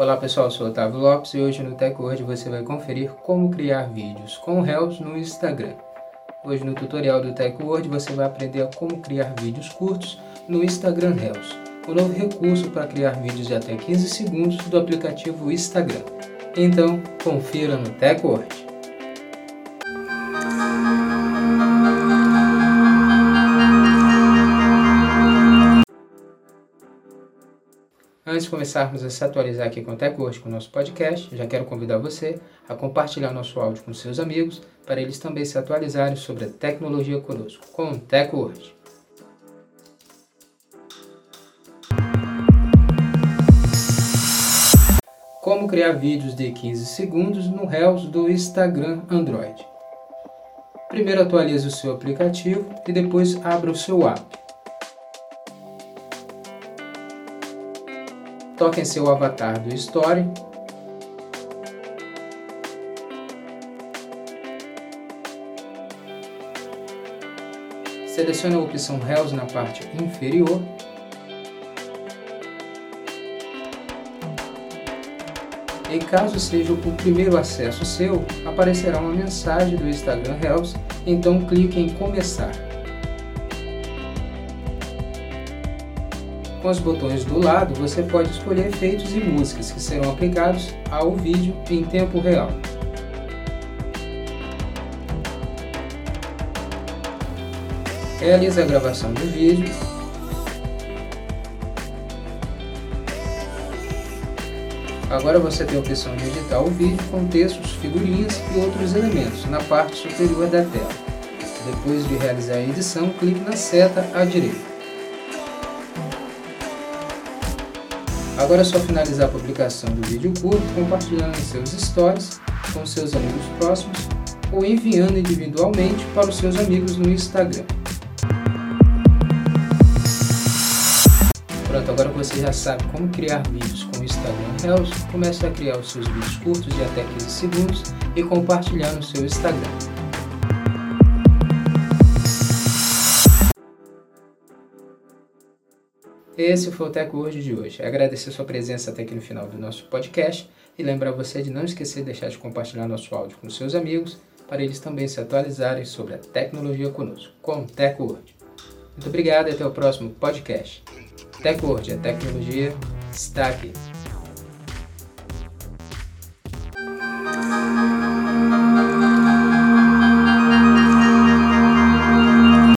Olá pessoal, sou Otávio Lopes e hoje no TechWord você vai conferir como criar vídeos com Reels no Instagram. Hoje no tutorial do TechWord você vai aprender como criar vídeos curtos no Instagram Reels, o novo recurso para criar vídeos de até 15 segundos do aplicativo Instagram. Então, confira no TechWord. Antes de começarmos a se atualizar aqui com o TechWord, com o nosso podcast, já quero convidar você a compartilhar nosso áudio com seus amigos, para eles também se atualizarem sobre a tecnologia conosco, com o TechWord. Como criar vídeos de 15 segundos no Reels do Instagram Android. Primeiro atualize o seu aplicativo e depois abra o seu app. Toque em seu avatar do Story. Selecione a opção Reels na parte inferior. E caso seja o primeiro acesso seu, aparecerá uma mensagem do Instagram Reels, então clique em Começar. Com os botões do lado, você pode escolher efeitos e músicas que serão aplicados ao vídeo em tempo real. Realize a gravação do vídeo. Agora você tem a opção de editar o vídeo com textos, figurinhas e outros elementos na parte superior da tela. Depois de realizar a edição, clique na seta à direita. Agora é só finalizar a publicação do vídeo curto compartilhando em seus stories com seus amigos próximos ou enviando individualmente para os seus amigos no Instagram. Pronto, agora você já sabe como criar vídeos com o Instagram Reels, comece a criar os seus vídeos curtos de até 15 segundos e compartilhar no seu Instagram. Esse foi o Teco Hoje de hoje. Agradecer sua presença até aqui no final do nosso podcast e lembrar você de não esquecer de deixar de compartilhar nosso áudio com seus amigos para eles também se atualizarem sobre a tecnologia conosco, com o TecWord. Muito obrigado e até o próximo podcast. TecWord, a tecnologia está aqui.